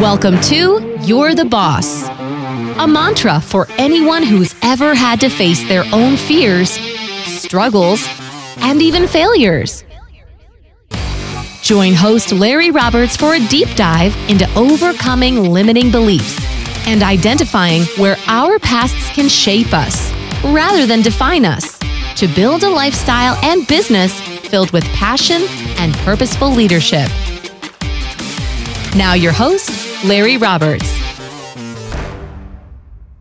Welcome to You're the Boss, a mantra for anyone who's ever had to face their own fears, struggles, and even failures. Join host Larry Roberts for a deep dive into overcoming limiting beliefs and identifying where our pasts can shape us rather than define us to build a lifestyle and business filled with passion and purposeful leadership. Now, your host, Larry Roberts.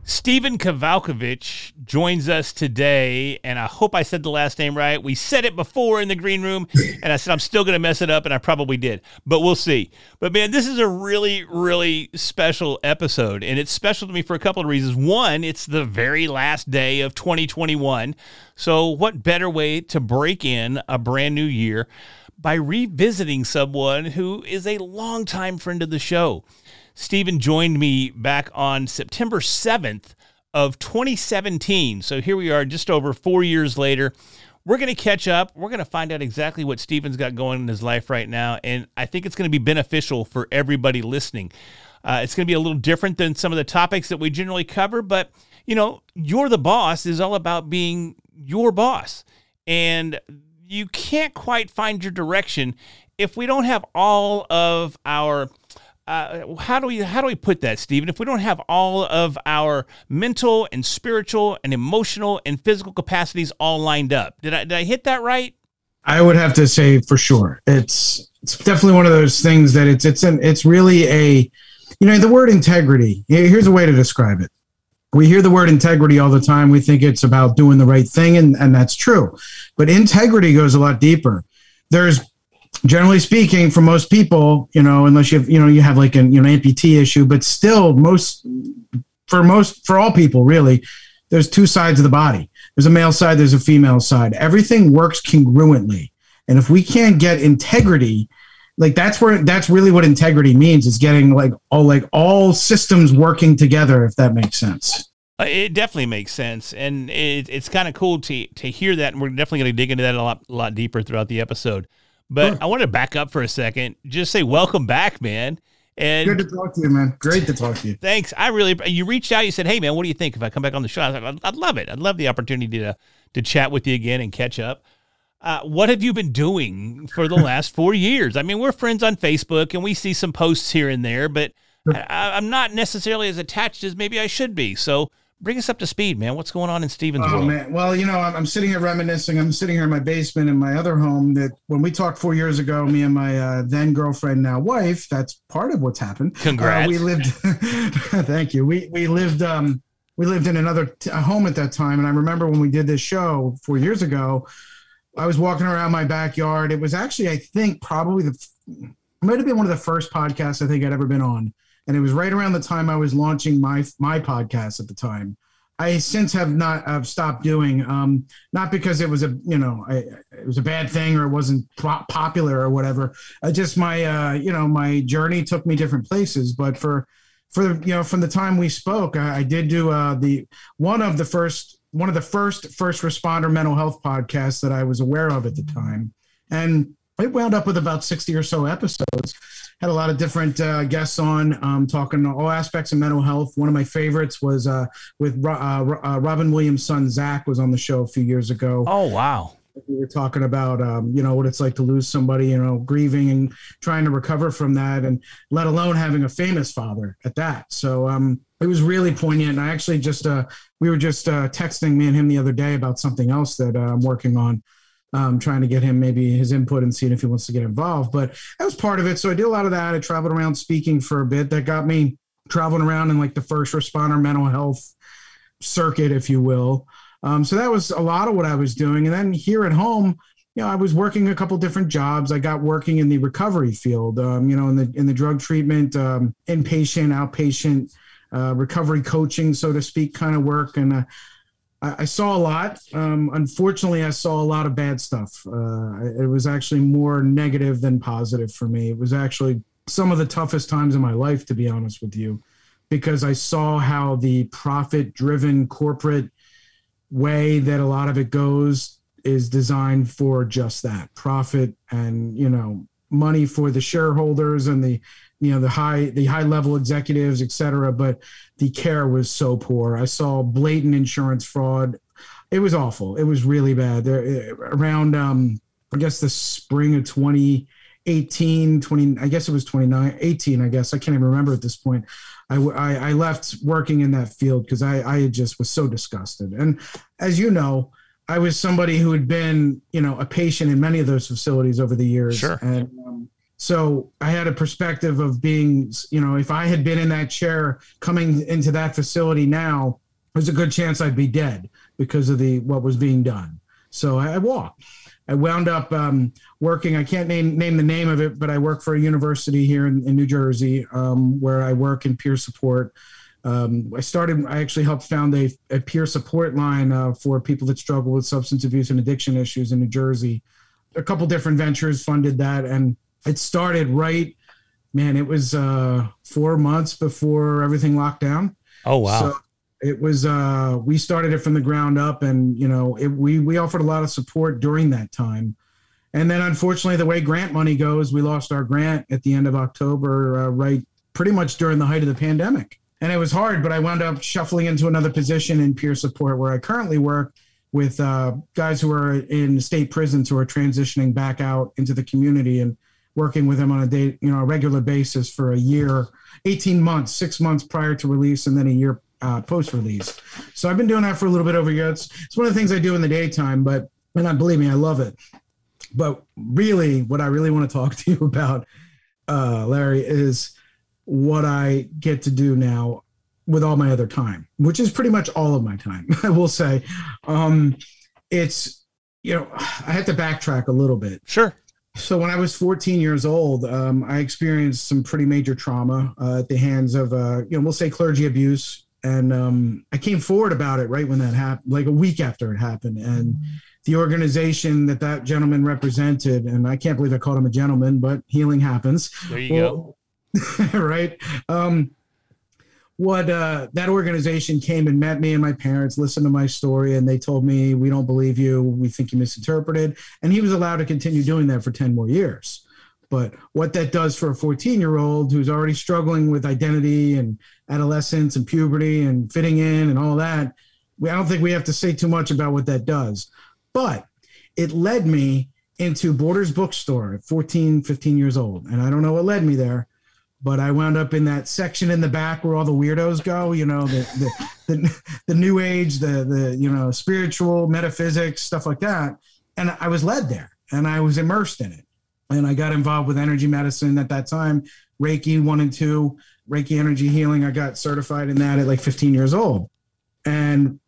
Stephen Kovalkovich joins us today, and I hope I said the last name right. We said it before in the green room, and I said I'm still going to mess it up, and I probably did, but we'll see. But man, this is a really, really special episode, and it's special to me for a couple of reasons. One, it's the very last day of 2021. So, what better way to break in a brand new year by revisiting someone who is a longtime friend of the show? Stephen joined me back on September 7th of 2017. So here we are, just over four years later. We're going to catch up. We're going to find out exactly what Stephen's got going in his life right now. And I think it's going to be beneficial for everybody listening. Uh, it's going to be a little different than some of the topics that we generally cover, but you know, you're the boss is all about being your boss. And you can't quite find your direction if we don't have all of our uh, how do we how do we put that, Stephen? If we don't have all of our mental and spiritual and emotional and physical capacities all lined up, did I did I hit that right? I would have to say for sure. It's it's definitely one of those things that it's it's an it's really a you know the word integrity. Here's a way to describe it. We hear the word integrity all the time. We think it's about doing the right thing, and, and that's true. But integrity goes a lot deeper. There's generally speaking, for most people, you know, unless you have, you know, you have like an you know amputee issue, but still, most for most for all people, really, there's two sides of the body. There's a male side, there's a female side. Everything works congruently, and if we can't get integrity, like that's where that's really what integrity means is getting like all like all systems working together. If that makes sense. Uh, it definitely makes sense, and it, it's kind of cool to to hear that. And we're definitely going to dig into that a lot, a lot deeper throughout the episode. But sure. I want to back up for a second. Just say welcome back, man. And good to talk to you, man. Great to talk to you. Thanks. I really you reached out. You said, "Hey, man, what do you think if I come back on the show?" I was like, "I'd, I'd love it. I'd love the opportunity to to chat with you again and catch up." Uh, what have you been doing for the last four years? I mean, we're friends on Facebook and we see some posts here and there, but I, I'm not necessarily as attached as maybe I should be. So, bring us up to speed, man. What's going on in Stevens? Oh world? man, well, you know, I'm, I'm, sitting here reminiscing. I'm sitting here in my basement in my other home. That when we talked four years ago, me and my uh, then girlfriend, now wife. That's part of what's happened. Congrats. Uh, we lived. thank you. We we lived. Um, we lived in another t- home at that time, and I remember when we did this show four years ago. I was walking around my backyard. It was actually, I think, probably the. Might have been one of the first podcasts I think I'd ever been on and it was right around the time I was launching my my podcast at the time. I since have not have stopped doing, um, not because it was a you know I, it was a bad thing or it wasn't popular or whatever. Just my uh, you know my journey took me different places, but for for you know from the time we spoke, I, I did do uh, the one of the first one of the first first responder mental health podcasts that I was aware of at the time, and it wound up with about sixty or so episodes had a lot of different uh, guests on um, talking all aspects of mental health. One of my favorites was uh, with uh, uh, Robin Williams' son Zak was on the show a few years ago. Oh wow! We were talking about um, you know what it's like to lose somebody, you know, grieving and trying to recover from that, and let alone having a famous father at that. So um, it was really poignant. And I actually just uh, we were just uh, texting me and him the other day about something else that I'm working on um, trying to get him maybe his input and seeing if he wants to get involved. But that was part of it. So I did a lot of that. I traveled around speaking for a bit. That got me traveling around in like the first responder mental health circuit, if you will. Um, so that was a lot of what I was doing. And then here at home, you know, I was working a couple different jobs. I got working in the recovery field, um, you know, in the in the drug treatment, um, inpatient, outpatient, uh, recovery coaching, so to speak, kind of work. And uh, I, saw a lot. Um, unfortunately, I saw a lot of bad stuff. Uh, it was actually more negative than positive for me. It was actually some of the toughest times in my life, to be honest with you, because I saw how the profit driven corporate way that a lot of it goes is designed for just that profit and, you know, money for the shareholders and the you know the high the high level executives et cetera but the care was so poor. I saw blatant insurance fraud. It was awful. It was really bad. There eh, around um i guess the spring of 2018 20 i guess it was 29 18 i guess. I can't even remember at this point. I i, I left working in that field because i i just was so disgusted. And as you know I was somebody who had been, you know, a patient in many of those facilities over the years. Sure. And um, so I had a perspective of being, you know, if I had been in that chair coming into that facility now, there's a good chance I'd be dead because of the what was being done. So I, I walked. I wound up um, working. I can't name name the name of it, but I work for a university here in, in New Jersey, um, where I work in peer support. Um, I started. I actually helped found a, a peer support line uh, for people that struggle with substance abuse and addiction issues in New Jersey. A couple different ventures funded that, and it started right. Man, it was uh, four months before everything locked down. Oh wow! So it was. Uh, we started it from the ground up, and you know, it, we we offered a lot of support during that time. And then, unfortunately, the way grant money goes, we lost our grant at the end of October, uh, right, pretty much during the height of the pandemic and it was hard, but I wound up shuffling into another position in peer support where I currently work with uh, guys who are in state prisons who are transitioning back out into the community and working with them on a day, you know, a regular basis for a year, 18 months, six months prior to release, and then a year uh, post release. So I've been doing that for a little bit over year. It's, it's one of the things I do in the daytime, but and I believe me, I love it. But really, what I really want to talk to you about, uh, Larry, is what I get to do now with all my other time, which is pretty much all of my time, I will say. Um, it's, you know, I had to backtrack a little bit. Sure. So when I was 14 years old, um, I experienced some pretty major trauma uh, at the hands of, uh, you know, we'll say clergy abuse. And um, I came forward about it right when that happened, like a week after it happened. And the organization that that gentleman represented, and I can't believe I called him a gentleman, but healing happens. There you well, go right? Um, what uh, that organization came and met me and my parents, listened to my story, and they told me, "We don't believe you. We think you misinterpreted." And he was allowed to continue doing that for ten more years. But what that does for a 14 year old who's already struggling with identity and adolescence and puberty and fitting in and all that, we, I don't think we have to say too much about what that does. But it led me into Borders Bookstore at 14, 15 years old. And I don't know what led me there, but I wound up in that section in the back where all the weirdos go, you know, the the, the, the new age, the the you know, spiritual metaphysics, stuff like that. And I was led there and I was immersed in it. And I got involved with energy medicine at that time, Reiki one and two, Reiki energy healing. I got certified in that at like 15 years old. And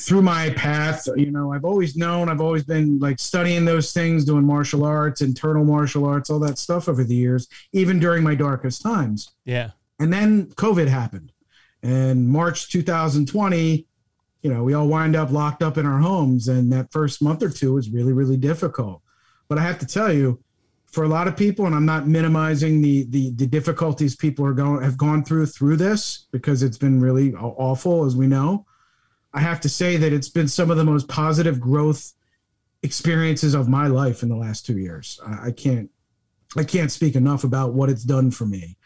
through my path, you know, I've always known, I've always been like studying those things, doing martial arts, internal martial arts, all that stuff over the years, even during my darkest times. Yeah. And then COVID happened. And March 2020, you know, we all wind up locked up in our homes. And that first month or two was really, really difficult. But I have to tell you, for a lot of people, and I'm not minimizing the the, the difficulties people are going have gone through through this because it's been really awful, as we know I have to say that it's been some of the most positive growth experiences of my life in the last two years. I, I can't I can't speak enough about what it's done for me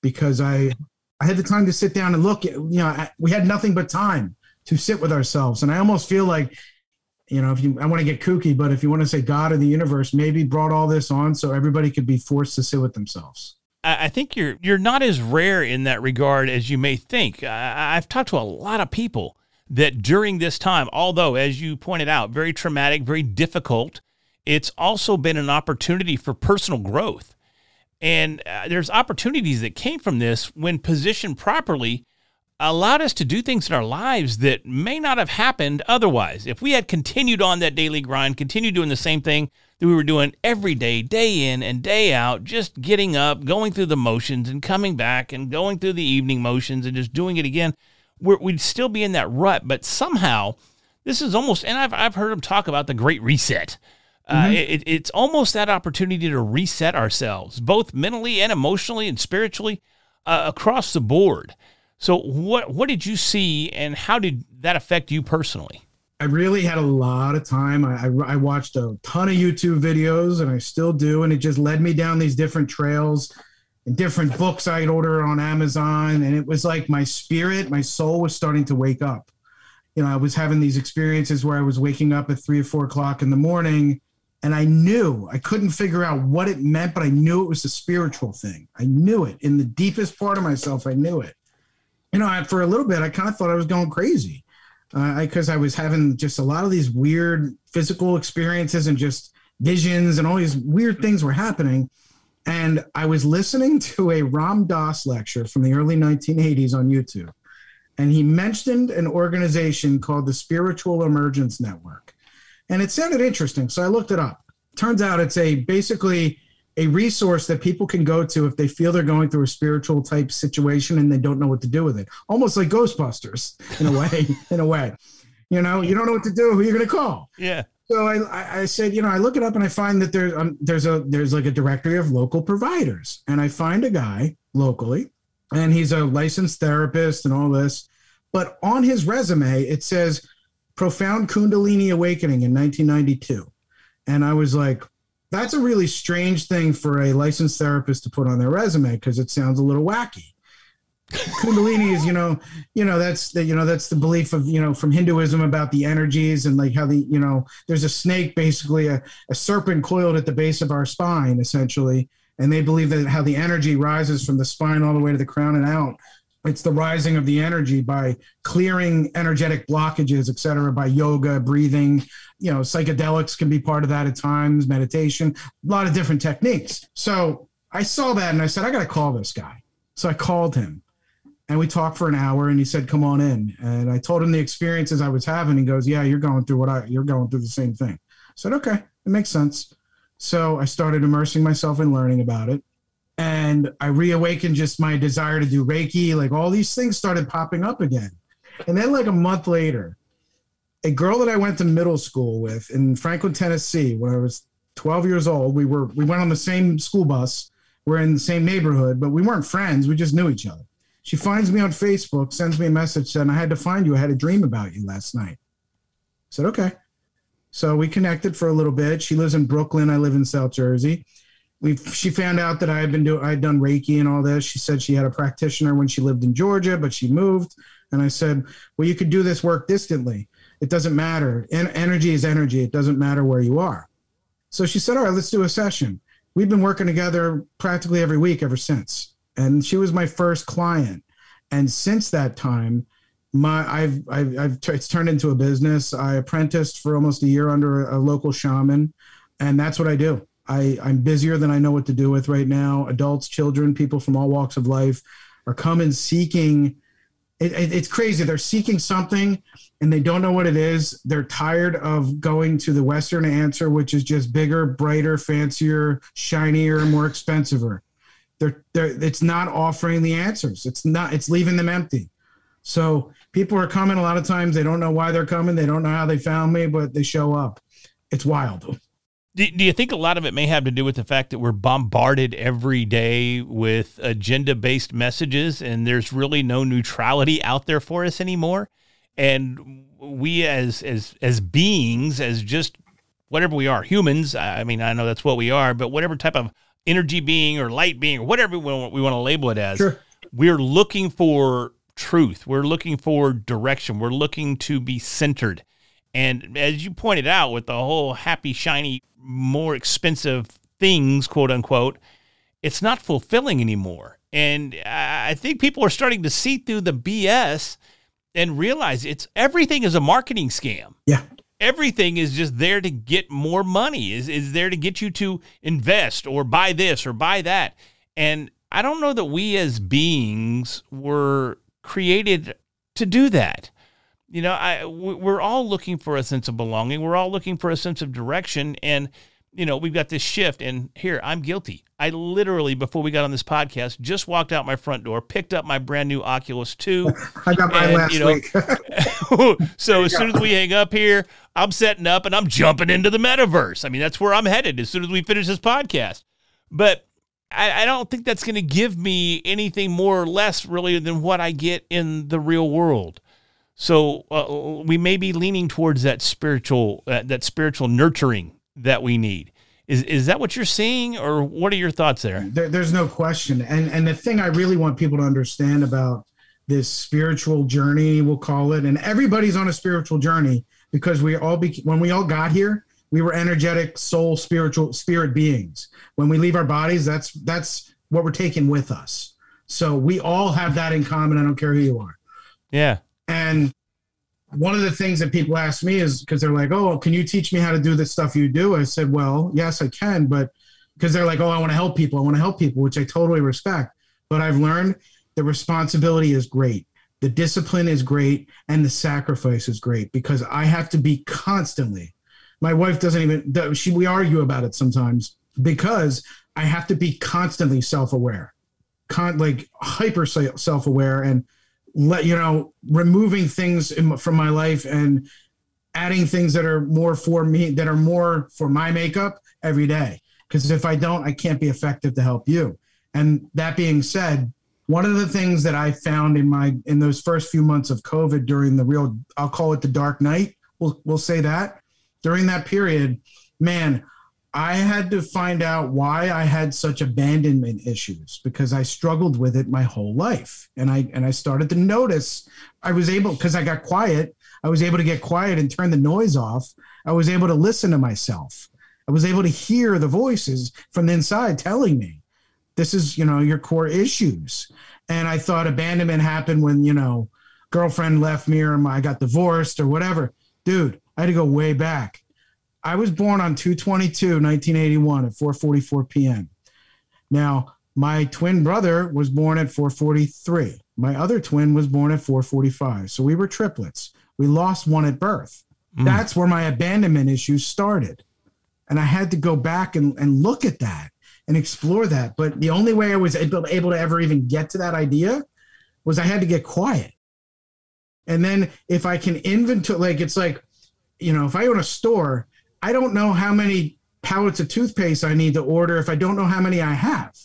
because I I had the time to sit down and look. At, you know, I, we had nothing but time to sit with ourselves, and I almost feel like you know, if you I want to get kooky, but if you want to say God or the universe, maybe brought all this on so everybody could be forced to sit with themselves. I think you're you're not as rare in that regard as you may think. I, I've talked to a lot of people that during this time, although, as you pointed out, very traumatic, very difficult, it's also been an opportunity for personal growth. And uh, there's opportunities that came from this when positioned properly allowed us to do things in our lives that may not have happened otherwise. If we had continued on that daily grind, continued doing the same thing that we were doing every day, day in and day out, just getting up, going through the motions and coming back and going through the evening motions and just doing it again, we'd still be in that rut. But somehow, this is almost, and I've, I've heard him talk about the Great Reset. Uh, mm-hmm. it, it's almost that opportunity to reset ourselves, both mentally and emotionally and spiritually, uh, across the board. So, what what did you see, and how did that affect you personally? I really had a lot of time. I, I, I, watched a ton of YouTube videos and I still do. And it just led me down these different trails and different books I'd order on Amazon. And it was like my spirit, my soul was starting to wake up. You know, I was having these experiences where I was waking up at three or four o'clock in the morning and I knew I couldn't figure out what it meant, but I knew it was a spiritual thing. I knew it in the deepest part of myself. I knew it. You know, I, for a little bit, I kind of thought I was going crazy because uh, I, I was having just a lot of these weird physical experiences and just visions and all these weird things were happening. And I was listening to a Ram Dass lecture from the early 1980s on YouTube. And he mentioned an organization called the Spiritual Emergence Network and it sounded interesting. So I looked it up. Turns out it's a basically a resource that people can go to if they feel they're going through a spiritual type situation and they don't know what to do with it. Almost like Ghostbusters in a way, in a way. You know, you don't know what to do, who you're going to call. Yeah. So I, I said, you know, I look it up and I find that there's um, there's a there's like a directory of local providers, and I find a guy locally, and he's a licensed therapist and all this, but on his resume it says Profound Kundalini Awakening in 1992. And I was like, that's a really strange thing for a licensed therapist to put on their resume because it sounds a little wacky. Kundalini is, you know, you know, that's the, you know, that's the belief of, you know, from Hinduism about the energies and like how the, you know, there's a snake, basically a, a serpent coiled at the base of our spine, essentially. And they believe that how the energy rises from the spine all the way to the crown and out. It's the rising of the energy by clearing energetic blockages et cetera by yoga breathing. You know psychedelics can be part of that at times meditation a lot of different techniques. So i saw that and i said i got to call this guy. So i called him and we talked for an hour and he said come on in and i told him the experiences i was having he goes yeah you're going through what i you're going through the same thing I said okay it makes sense so i started immersing myself in learning about it and I reawakened just my desire to do Reiki. Like all these things started popping up again. And then, like a month later, a girl that I went to middle school with in Franklin, Tennessee, when I was 12 years old, we were we went on the same school bus. We're in the same neighborhood, but we weren't friends. We just knew each other. She finds me on Facebook, sends me a message, saying, I had to find you. I had a dream about you last night. I said, okay. So we connected for a little bit. She lives in Brooklyn. I live in South Jersey we she found out that I had been doing I had done Reiki and all this. She said she had a practitioner when she lived in Georgia, but she moved. And I said, well, you could do this work distantly. It doesn't matter. En- energy is energy. It doesn't matter where you are. So she said, all right, let's do a session. We've been working together practically every week ever since. And she was my first client. And since that time, my I've I've, I've it's turned into a business. I apprenticed for almost a year under a, a local shaman, and that's what I do. I, I'm busier than I know what to do with right now. Adults, children, people from all walks of life are coming seeking. It, it, it's crazy. They're seeking something and they don't know what it is. They're tired of going to the Western answer, which is just bigger, brighter, fancier, shinier, more expensiver. They're, they're, it's not offering the answers. It's not. It's leaving them empty. So people are coming. A lot of times they don't know why they're coming. They don't know how they found me, but they show up. It's wild. Do, do you think a lot of it may have to do with the fact that we're bombarded every day with agenda based messages and there's really no neutrality out there for us anymore? And we as as as beings, as just whatever we are, humans, I mean, I know that's what we are, but whatever type of energy being or light being or whatever we want, we want to label it as, sure. we're looking for truth. We're looking for direction. We're looking to be centered. And as you pointed out, with the whole happy, shiny more expensive things, quote unquote, it's not fulfilling anymore. And I think people are starting to see through the BS and realize it's everything is a marketing scam. Yeah. Everything is just there to get more money, is, is there to get you to invest or buy this or buy that. And I don't know that we as beings were created to do that. You know, I we're all looking for a sense of belonging. We're all looking for a sense of direction, and you know, we've got this shift. And here, I'm guilty. I literally, before we got on this podcast, just walked out my front door, picked up my brand new Oculus Two. I got mine and, last you know, week. so as soon as we hang up here, I'm setting up and I'm jumping into the metaverse. I mean, that's where I'm headed as soon as we finish this podcast. But I, I don't think that's going to give me anything more or less really than what I get in the real world. So uh, we may be leaning towards that spiritual uh, that spiritual nurturing that we need. Is is that what you're seeing, or what are your thoughts there? there? There's no question, and and the thing I really want people to understand about this spiritual journey, we'll call it, and everybody's on a spiritual journey because we all be when we all got here, we were energetic, soul, spiritual, spirit beings. When we leave our bodies, that's that's what we're taking with us. So we all have that in common. I don't care who you are. Yeah. And one of the things that people ask me is because they're like, "Oh, can you teach me how to do the stuff you do?" I said, "Well, yes, I can, but because they're like, "Oh, I want to help people. I want to help people," which I totally respect. But I've learned the responsibility is great, the discipline is great, and the sacrifice is great because I have to be constantly. My wife doesn't even. She we argue about it sometimes because I have to be constantly self-aware, con like hyper self-aware and let you know removing things in, from my life and adding things that are more for me that are more for my makeup every day. Because if i don't i can't be effective to help you. And that being said one of the things that i found in my in those first few months of covid during the real i'll call it the dark night we'll, we'll say that. During that period man I had to find out why I had such abandonment issues because I struggled with it my whole life. And I and I started to notice I was able because I got quiet, I was able to get quiet and turn the noise off. I was able to listen to myself. I was able to hear the voices from the inside telling me this is, you know, your core issues. And I thought abandonment happened when, you know, girlfriend left me or I got divorced or whatever. Dude, I had to go way back I was born on 222, 1981 at 4:44 p.m. Now, my twin brother was born at 4:43. My other twin was born at 4:45. So we were triplets. We lost one at birth. Mm. That's where my abandonment issues started. And I had to go back and, and look at that and explore that. But the only way I was able, able to ever even get to that idea was I had to get quiet. And then if I can inventory, like it's like, you know, if I own a store I don't know how many pallets of toothpaste I need to order if I don't know how many I have.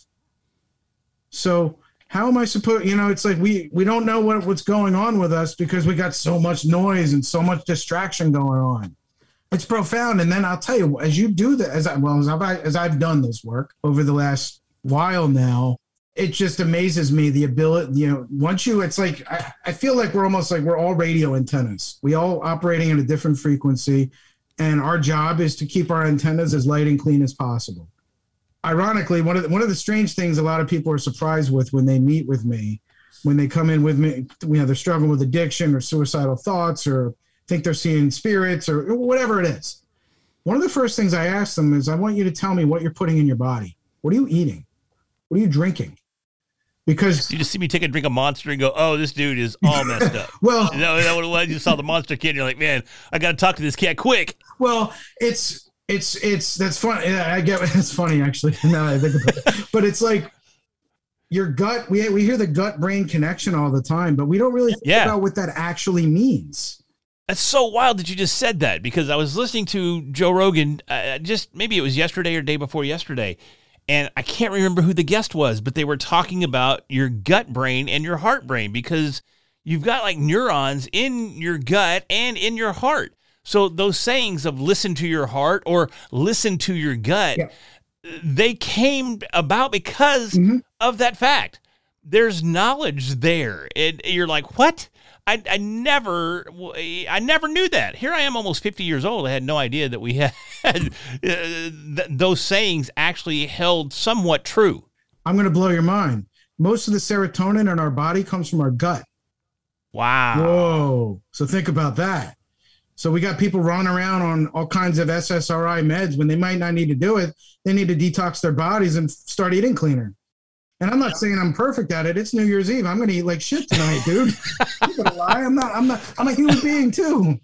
So how am I supposed? You know, it's like we we don't know what what's going on with us because we got so much noise and so much distraction going on. It's profound. And then I'll tell you, as you do that, as I, well as I've as I've done this work over the last while now, it just amazes me the ability. You know, once you, it's like I, I feel like we're almost like we're all radio antennas. We all operating at a different frequency and our job is to keep our antennas as light and clean as possible. Ironically, one of the, one of the strange things a lot of people are surprised with when they meet with me, when they come in with me, you know, they're struggling with addiction or suicidal thoughts or think they're seeing spirits or whatever it is. One of the first things I ask them is, I want you to tell me what you're putting in your body. What are you eating? What are you drinking? Because you just see me take a drink of Monster and go, "Oh, this dude is all messed up." well, you know, that what it was? You saw the Monster kid, and you're like, "Man, I got to talk to this cat quick." Well, it's it's it's that's funny. Yeah, I get it's funny actually. Now I think about it, but it's like your gut. We we hear the gut brain connection all the time, but we don't really think yeah. about what that actually means. That's so wild that you just said that because I was listening to Joe Rogan uh, just maybe it was yesterday or day before yesterday and I can't remember who the guest was, but they were talking about your gut brain and your heart brain because you've got like neurons in your gut and in your heart. So those sayings of listen to your heart or listen to your gut, yeah. they came about because mm-hmm. of that fact. There's knowledge there. And you're like, what? I, I never I never knew that. Here I am, almost fifty years old. I had no idea that we had uh, th- those sayings actually held somewhat true. I'm going to blow your mind. Most of the serotonin in our body comes from our gut. Wow. Whoa. So think about that. So we got people running around on all kinds of SSRI meds when they might not need to do it. They need to detox their bodies and start eating cleaner. And I'm not saying I'm perfect at it. It's New Year's Eve. I'm gonna eat like shit tonight, dude. I'm gonna lie. I'm not. I'm not. I'm a human being too.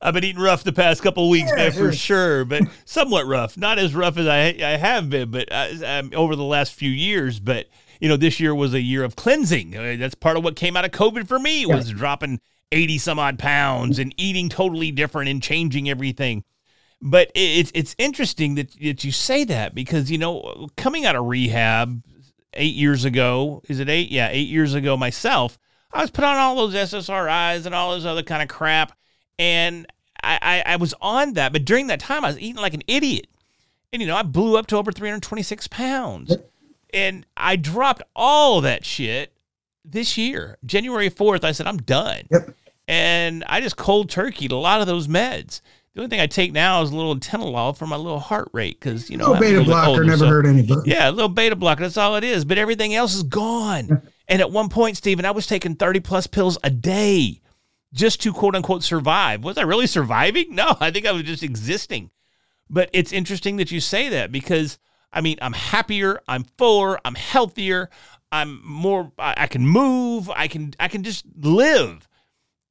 I've been eating rough the past couple weeks, yeah, man, for sure, but somewhat rough. Not as rough as I I have been, but uh, um, over the last few years. But you know, this year was a year of cleansing. Uh, that's part of what came out of COVID for me was yeah. dropping eighty some odd pounds and eating totally different and changing everything. But it's it's interesting that that you say that because you know, coming out of rehab eight years ago. Is it eight? Yeah, eight years ago myself. I was put on all those SSRIs and all this other kind of crap. And I, I, I was on that. But during that time, I was eating like an idiot. And, you know, I blew up to over 326 pounds. And I dropped all that shit this year. January 4th, I said, I'm done. Yep. And I just cold turkeyed a lot of those meds. The only thing I take now is a little Atenolol for my little heart rate because, you know, a beta blocker older, never so- hurt anybody. yeah, a little beta blocker. That's all it is. But everything else is gone. and at one point, Stephen, I was taking 30 plus pills a day just to quote unquote survive. Was I really surviving? No, I think I was just existing. But it's interesting that you say that because I mean, I'm happier, I'm fuller, I'm healthier, I'm more I I can move, I can I can just live.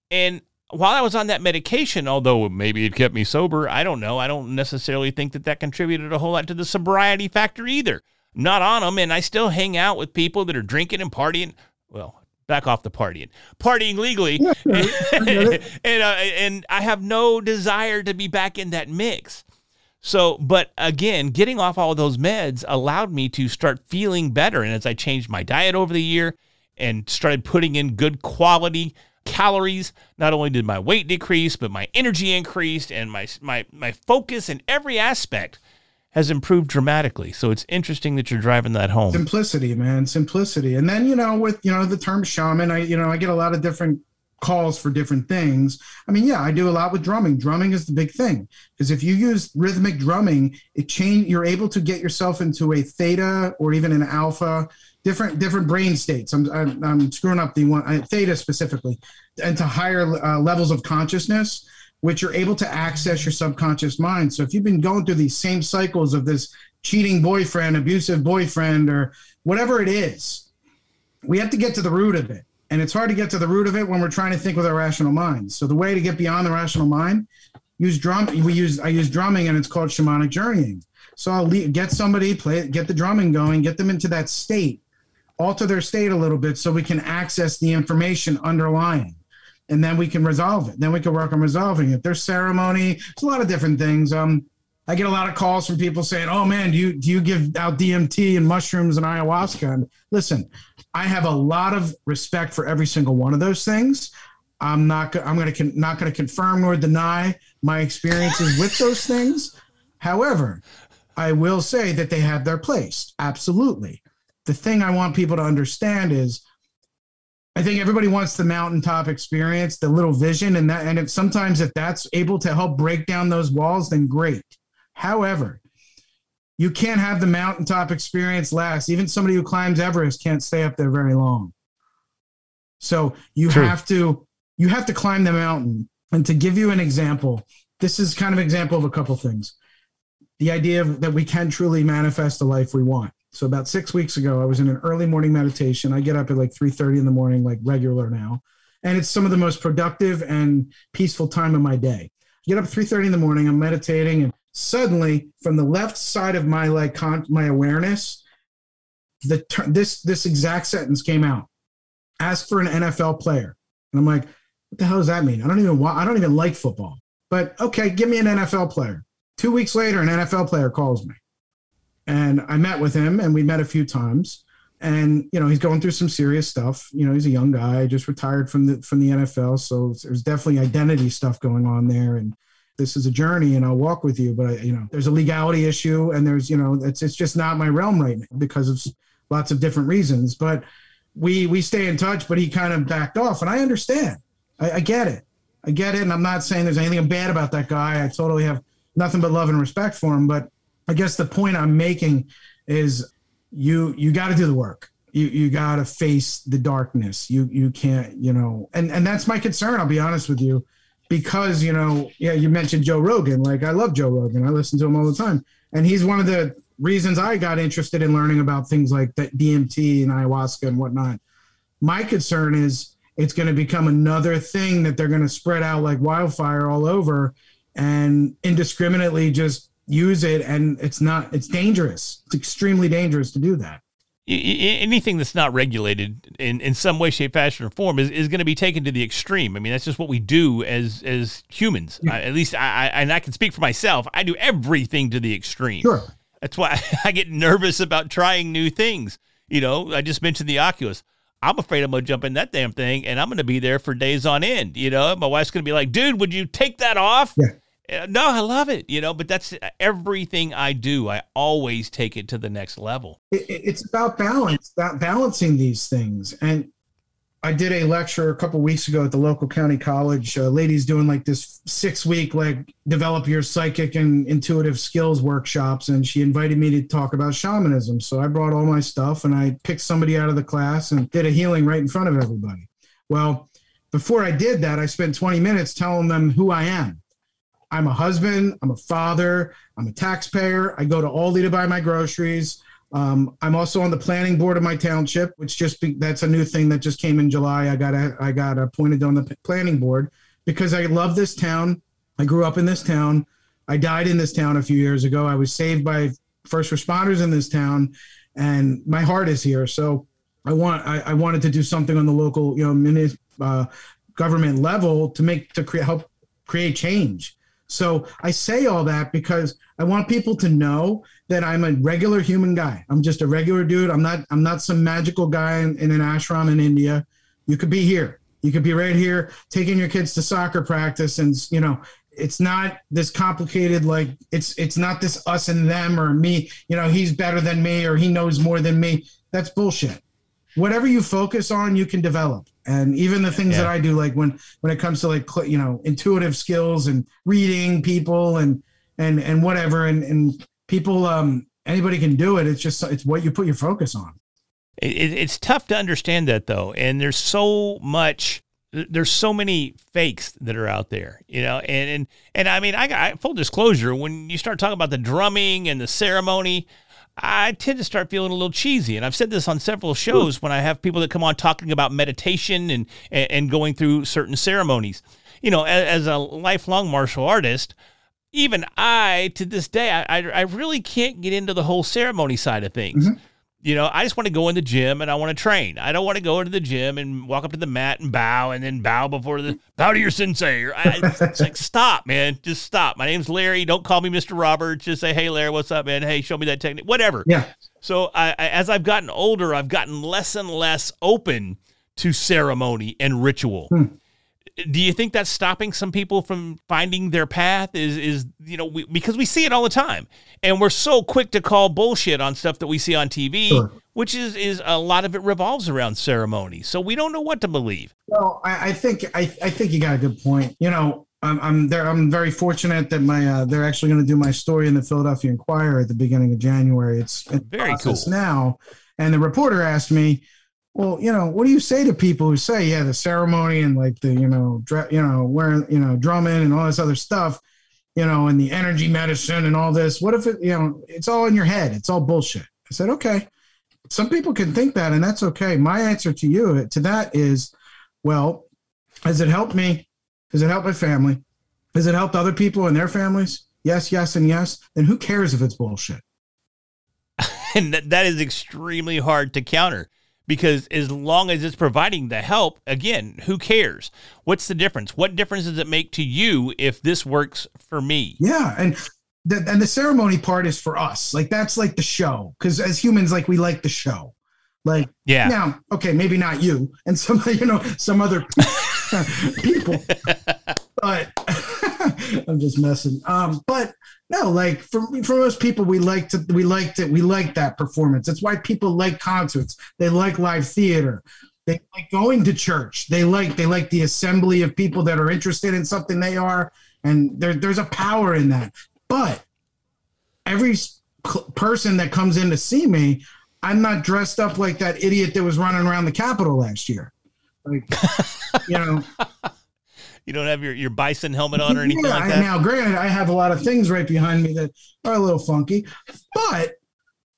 And while I was on that medication, although maybe it kept me sober, I don't know. I don't necessarily think that that contributed a whole lot to the sobriety factor either. I'm not on them, and I still hang out with people that are drinking and partying. Well, back off the partying, partying legally, and uh, and I have no desire to be back in that mix. So, but again, getting off all of those meds allowed me to start feeling better. And as I changed my diet over the year and started putting in good quality calories, not only did my weight decrease, but my energy increased and my my my focus in every aspect has improved dramatically. So it's interesting that you're driving that home. simplicity man. Simplicity. And then you know with you know the term shaman i you know i get a lot of different calls for different things. I mean yeah i do a lot with drumming. Drumming is the big thing because if you use rhythmic drumming it change you're able to get yourself into a theta or even an alpha different different brain states i'm i'm, I'm screwing up the one uh, theta specifically and to higher uh, levels of consciousness which you're able to access your subconscious mind so if you've been going through these same cycles of this cheating boyfriend, abusive boyfriend, or whatever it is. We have to get to the root of it. And it's hard to get to the root of it when we're trying to think with our rational minds. So the way to get beyond the rational mind, use drum. We use I use drumming, and it's called shamanic journeying. So I'll le- get somebody play, get the drumming going, get them into that state, alter their state a little bit, so we can access the information underlying, and then we can resolve it. Then we can work on resolving it. There's ceremony. It's a lot of different things. Um, I get a lot of calls from people saying, "Oh man, do you do you give out DMT and mushrooms and ayahuasca?" And listen, I have a lot of respect for every single one of those things. I'm not I'm going to not going to confirm nor deny my experiences with those things. However, I will say that they have their place. Absolutely. The thing I want people to understand is I think everybody wants the mountaintop experience, the little vision, and that. And if sometimes if that's able to help break down those walls, then great. However, you can't have the mountaintop experience last. Even somebody who climbs Everest can't stay up there very long. So you True. have to you have to climb the mountain. And to give you an example, this is kind of example of a couple things. The idea of, that we can truly manifest the life we want. So about six weeks ago, I was in an early morning meditation. I get up at like 3:30 in the morning, like regular now. And it's some of the most productive and peaceful time of my day. I get up at 3:30 in the morning, I'm meditating, and suddenly from the left side of my like con- my awareness, the ter- this this exact sentence came out. Ask for an NFL player. And I'm like, what the hell does that mean? I don't even wa- I don't even like football. But okay, give me an NFL player. Two weeks later, an NFL player calls me. And I met with him and we met a few times. And you know, he's going through some serious stuff. You know, he's a young guy, just retired from the from the NFL. So there's definitely identity stuff going on there. And this is a journey and I'll walk with you. But I, you know, there's a legality issue and there's, you know, it's it's just not my realm right now because of lots of different reasons. But we we stay in touch, but he kind of backed off. And I understand. I, I get it. I get it. And I'm not saying there's anything bad about that guy. I totally have nothing but love and respect for him. But I guess the point I'm making is you you got to do the work. You you got to face the darkness. You you can't you know, and and that's my concern. I'll be honest with you, because you know, yeah, you mentioned Joe Rogan. Like I love Joe Rogan. I listen to him all the time, and he's one of the reasons I got interested in learning about things like that DMT and ayahuasca and whatnot. My concern is it's going to become another thing that they're going to spread out like wildfire all over and indiscriminately just use it and it's not it's dangerous it's extremely dangerous to do that anything that's not regulated in, in some way, shape, fashion, or form is, is going to be taken to the extreme. I mean, that's just what we do as as humans. I, at least I, I and I can speak for myself. I do everything to the extreme. sure That's why I get nervous about trying new things. You know, I just mentioned the Oculus. I'm afraid I'm gonna jump in that damn thing and I'm gonna be there for days on end. You know, my wife's gonna be like, "Dude, would you take that off?" Yeah. Uh, No, I love it. You know, but that's everything I do. I always take it to the next level. it, it- it's about balance, about balancing these things. And I did a lecture a couple weeks ago at the local county college. Uh, ladies doing like this six week like develop your psychic and intuitive skills workshops, and she invited me to talk about shamanism. So I brought all my stuff and I picked somebody out of the class and did a healing right in front of everybody. Well, before I did that, I spent 20 minutes telling them who I am. I'm a husband, I'm a father, I'm a taxpayer. I go to Aldi to buy my groceries. Um, I'm also on the planning board of my township, which just be, that's a new thing that just came in July. I got a, I got appointed on the planning board because I love this town. I grew up in this town. I died in this town a few years ago. I was saved by first responders in this town, and my heart is here. So I want I, I wanted to do something on the local you know mini, uh, government level to make to create help create change. So I say all that because I want people to know that I'm a regular human guy. I'm just a regular dude. I'm not I'm not some magical guy in, in an ashram in India. You could be here. You could be right here taking your kids to soccer practice and you know it's not this complicated like it's it's not this us and them or me you know he's better than me or he knows more than me that's bullshit whatever you focus on you can develop and even the things Yeah. that i do like when when it comes to like you know intuitive skills and reading people and and and whatever and and people um anybody can do it it's just it's what you put your focus on It, it, it's tough to understand that though, and there's so much. There's so many fakes that are out there, you know, and and and I mean, I got full disclosure. When you start talking about the drumming and the ceremony, I tend to start feeling a little cheesy, and I've said this on several shows when I have people that come on talking about meditation and and, going through certain ceremonies. You know, as, as a lifelong martial artist, even I, to this day, I, I, I really can't get into the whole ceremony side of things. Mm-hmm. You know, I just want to go in the gym and I want to train. I don't want to go into the gym and walk up to the mat and bow and then bow before the bow to your sensei. Or I, it's like, stop, man. Just stop. My name's Larry. Don't call me Mr. Roberts. Just say, hey, Larry, what's up, man? Hey, show me that technique. Whatever. yeah So I, I, as I've gotten older, I've gotten less and less open to ceremony and ritual. Hmm. Do you think that's stopping some people from finding their path? Is is you know we, because we see it all the time, and we're so quick to call bullshit on stuff that we see on TV, Sure. which is is a lot of it revolves around ceremony. So we don't know what to believe. Well, I, I think I, I think you got a good point. You know, I'm I'm there. I'm very fortunate that my uh, they're actually going to do my story in the Philadelphia Inquirer at the beginning of January. It's in Very cool. now. And the reporter asked me, "Well, you know, what do you say to people who say, yeah, the ceremony and like the you know, dra- you know, wearing you know, drumming and all this other stuff." You know, and the energy medicine and all this. What if it, you know, it's all in your head? It's all bullshit. I said, okay. Some people can think that, and that's okay. My answer to you to that is, well, has it helped me? Has it helped my family? Has it helped other people and their families? Yes, yes, and yes. Then who cares if it's bullshit? and that is extremely hard to counter because as long as it's providing the help again who cares what's the difference what difference does it make to you if this works for me Yeah, and the, and the ceremony part is for us. Like that's like the show because as humans, like we like the show. Like yeah now, okay, maybe not you and some you know some other people, but I'm just messing. Um, but no, like for for most people, we like to we liked it. we like that performance. That's why people like concerts. They like live theater. They like going to church. They like they like the assembly of people that are interested in something they are, and there, there's a power in that. But every person that comes in to see me, I'm not dressed up like that idiot that was running around the Capitol last year. Like, you know, you don't have your, your bison helmet on or anything yeah, like I- that Now, granted, I have a lot of things right behind me that are a little funky, but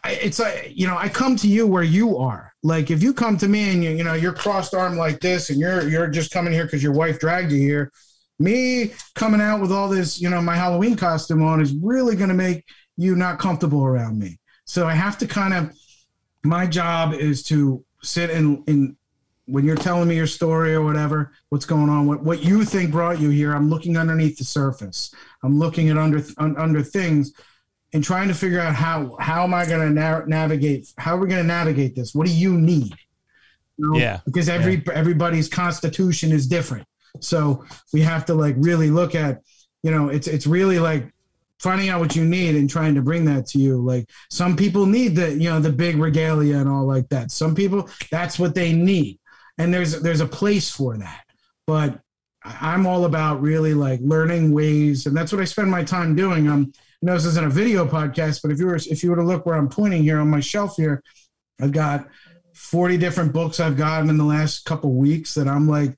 I, it's like you know, I come to you where you are. Like, if you come to me and you you know you're crossed arm like this, and you're you're just coming here because your wife dragged you here. Me coming out with all this, you know, my Halloween costume on is really going to make you not comfortable around me. So I have to kind of. My job is to sit in in when you're telling me your story or whatever, what's going on, what, what you think brought you here, I'm looking underneath the surface. I'm looking at under un, under things and trying to figure out how how am I going to na- navigate? How are we going to navigate this? What do you need? You know? Yeah. Because every Yeah. everybody's constitution is different. So we have to like really look at, you know, it's it's really like finding out what you need and trying to bring that to you. Like some people need the, you know, the big regalia and all like that. Some people that's what they need. And there's there's a place for that. But I'm all about really like learning ways, and that's what I spend my time doing. Um, I know this isn't a video podcast, but if you were if you were to look where I'm pointing here on my shelf here, I've got 40 different books I've gotten in the last couple weeks that I'm like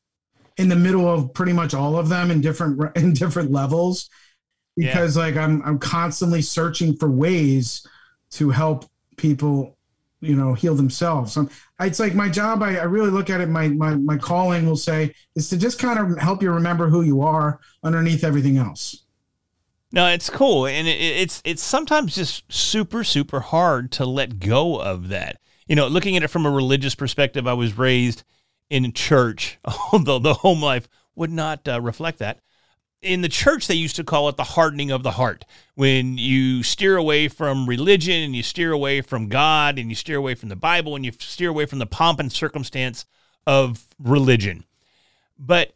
in the middle of pretty much all of them in different in different levels because like I'm I'm constantly searching for ways to help people you know heal themselves. Um, it's like my job. I, I really look at it. My my my calling will say is to just kind of help you remember who you are underneath everything else. No, it's cool, and it, it's it's sometimes just super super hard to let go of that. You know, looking at it from a religious perspective, I was raised in church, although the home life would not uh, reflect that. In the church, they used to call it the hardening of the heart. When you steer away from religion and you steer away from God and you steer away from the Bible and you steer away from the pomp and circumstance of religion. But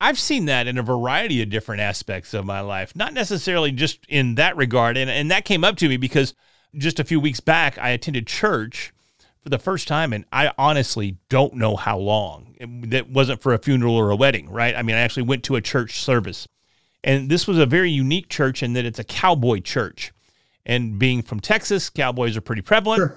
I've seen that in a variety of different aspects of my life, not necessarily just in that regard. And, and that came up to me because just a few weeks back, I attended church for the first time, and I honestly don't know how long. That wasn't for a funeral or a wedding, right? I mean, I actually went to a church service. And this was a very unique church in that it's a cowboy church. And being from Texas, cowboys are pretty prevalent. Sure.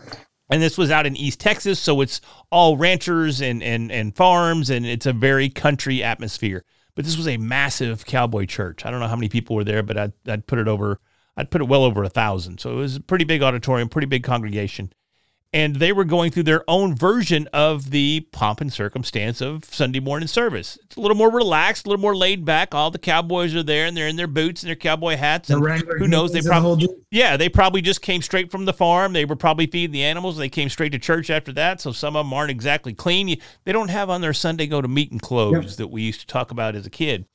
And this was out in East Texas, so it's all ranchers and, and, and farms, and it's a very country atmosphere. But this was a massive cowboy church. I don't know how many people were there, but I'd, I'd put it over, I'd put it well over a thousand. So it was a pretty big auditorium, pretty big congregation. And they were going through their own version of the pomp and circumstance of Sunday morning service. It's a little more relaxed, a little more laid back. All the cowboys are there, and they're in their boots and their cowboy hats. And Wrangler who knows? They the probably yeah, they probably just came straight from the farm. They were probably feeding the animals. They came straight to church after that. So some of them aren't exactly clean. They don't have on their Sunday go to meeting clothes Yep. that we used to talk about as a kid.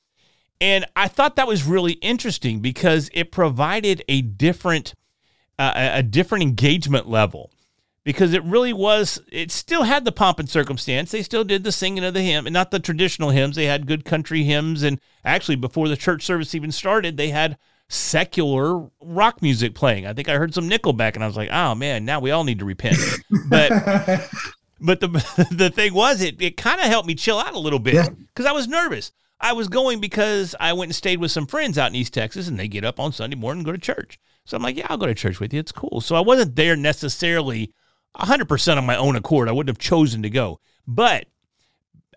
And I thought that was really interesting because it provided a different uh, a different engagement level because it really was it still had the pomp and circumstance. They still did the singing of the hymn and not the traditional hymns. They had good country hymns and actually before the church service even started they had secular rock music playing. I think i heard some nickelback and i was like oh man now we all need to repent. But but the the thing was it it kind of helped me chill out a little bit Yeah. because i was nervous. I was going because i went and stayed with some friends out in east texas and they get up on sunday morning and go to church. So i'm like yeah i'll go to church with you. It's cool. So i wasn't there necessarily 100% on my own accord i wouldn't have chosen to go but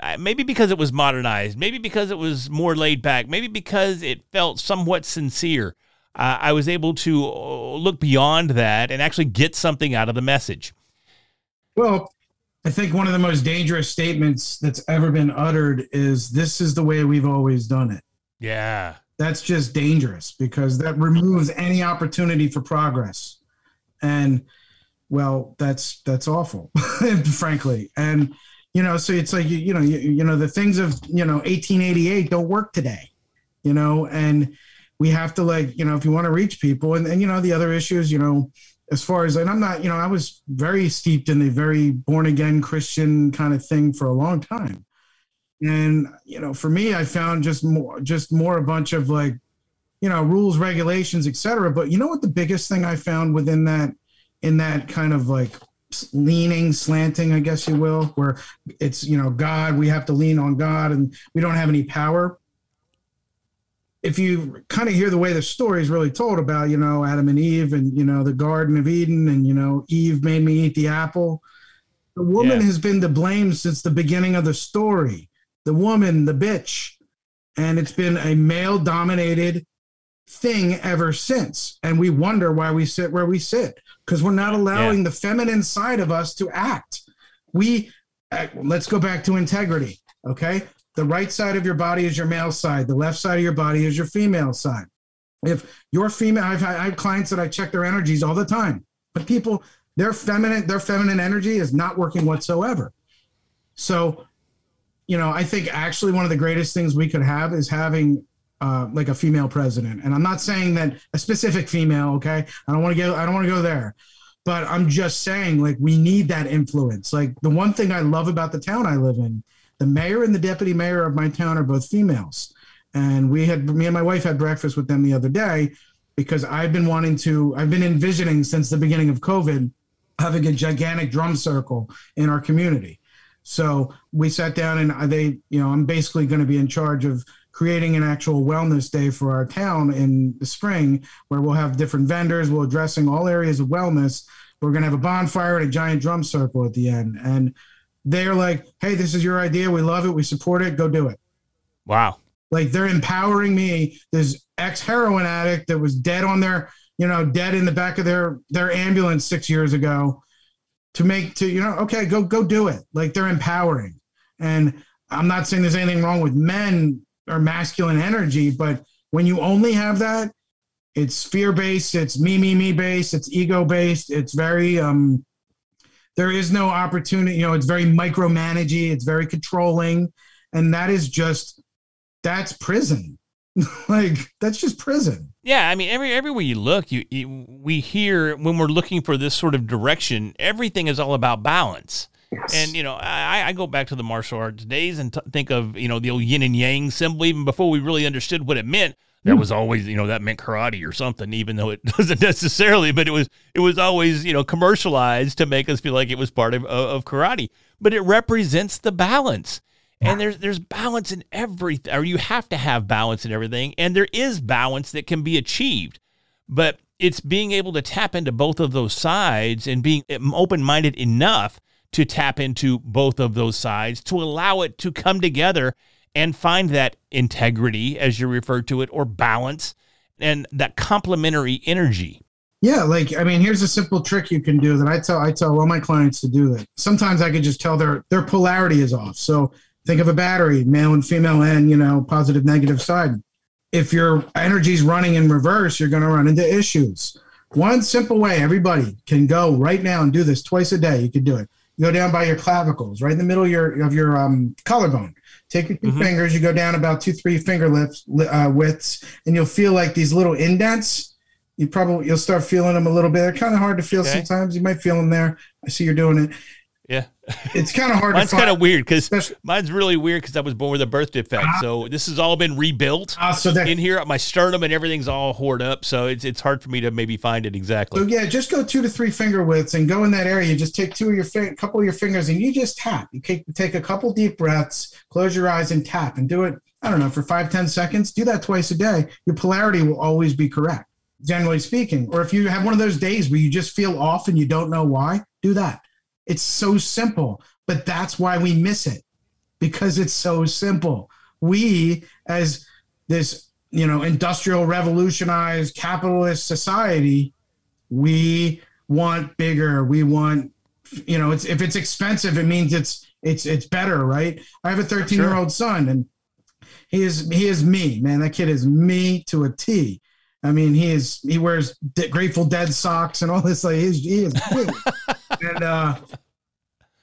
uh, maybe because it was modernized maybe because it was more laid back maybe because it felt somewhat sincere uh, i was able to uh, look beyond that and actually get something out of the message Well, I think one of the most dangerous statements that's ever been uttered is this is the way we've always done it. yeah That's just dangerous because that removes any opportunity for progress. And well, that's that's awful, frankly. And you know, so it's like you, you know, you, you know, the things of you know 1888 don't work today, you know, and we have to like you know if you want to reach people and, and you know the other issues you know as far as and i'm not you know i was very steeped in the very born again christian kind of thing for a long time and you know for me i found just more just more a bunch of like you know rules regulations etc but you know what the biggest thing i found within that in that kind of like leaning slanting i guess you will where it's you know god we have to lean on god and we don't have any power if you kind of hear the way the story is really told about, you know, Adam and Eve and, you know, the Garden of Eden and, you know, Eve made me eat the apple. The woman Yeah. has been to blame since the beginning of the story. The woman, the bitch. And it's been a male dominated thing ever since. And we wonder why we sit where we sit because we're not allowing the feminine side of us to act. We, uh, let's go back to integrity. Okay. The right side of your body is your male side. The left side of your body is your female side. If you're female, I've, I have clients that I check their energies all the time, but people, their feminine, their feminine energy is not working whatsoever. So, you know, I think actually one of the greatest things we could have is having uh, like a female president. And I'm not saying that a specific female. Okay, I don't want to go. I don't want to go there. but I'm just saying, like, we need that influence. Like, the one thing I love about the town I live in, the mayor and the deputy mayor of my town are both females. And we had, me and my wife had breakfast with them the other day because I've been wanting to, I've been envisioning since the beginning of COVID having a gigantic drum circle in our community. So we sat down and they, you know, I'm basically going to be in charge of creating an actual wellness day for our town in the spring where we'll have different vendors, we'll addressing all areas of wellness. We're going to have a bonfire and a giant drum circle at the end. And they're like, hey, this is your idea. We love it. We support it. Go do it. Wow. Like they're empowering me, this ex heroin addict that was dead on their, you know, dead in the back of their their ambulance six years ago to make to, you know, okay, go go do it. Like they're empowering. And I'm not saying there's anything wrong with men or masculine energy, but when you only have that, it's fear based, it's me, me, me based, it's ego based, it's very um there is no opportunity, you know, it's very micromanaging, it's very controlling, and that is just that's prison. like that's just prison. Yeah, I mean, every everywhere you look, you, you we hear when we're looking for this sort of direction, everything is all about balance. Yes. And you know, I, I go back to the martial arts days and t- think of you know the old yin and yang symbol. Even before we really understood what it meant, there hmm. was always you know that meant karate or something. Even though it doesn't necessarily, but it was it was always you know commercialized to make us feel like it was part of of karate. But it represents the balance, and there's there's balance in everything, or you have to have balance in everything, and there is balance that can be achieved, but it's being able to tap into both of those sides and being open minded enough to tap into both of those sides to allow it to come together and find that integrity, as you refer to it, or balance and that complementary energy. Yeah, like I mean, here's a simple trick you can do that I tell I tell all my clients to do that. Sometimes I can just tell their their polarity is off. So think of a battery, male and female, and you know, positive negative side. If your energy is running in reverse, you're going to run into issues. One simple way everybody can go right now and do this twice a day. You can do it you go down by your clavicles, right in the middle of your of your um, collarbone. Take your 2 mm-hmm. fingers, you go down about two, three finger lips, uh, widths, and you'll feel like these little indents. You probably you'll start feeling them a little bit. They're kind of hard to feel okay. sometimes. You might feel them there. I see you're doing it. Yeah. It's kind of hard mine's kind of weird because mine's really weird because I was born with a birth defect. Uh, so this has all been rebuilt uh, so that, in here. My sternum and everything's all hoard up. So it's it's hard for me to maybe find it exactly. So yeah, just go two to three finger widths and go in that area. Just take two of your fi- couple of your fingers and you just tap. You take, take a couple deep breaths, close your eyes and tap and do it. I don't know for five ten seconds. Do that twice a day. Your polarity will always be correct, generally speaking. Or if you have one of those days where you just feel off and you don't know why, do that it's so simple, but that's why we miss it because it's so simple. We, as this, you know, industrial revolutionized capitalist society, we want bigger. We want, you know, it's if it's expensive, it means it's it's it's better, right? I have a 13 year old son, and he is he is me, man. That kid is me to a T. I mean, he is he wears Grateful Dead socks and all this. Like he's, he is and uh,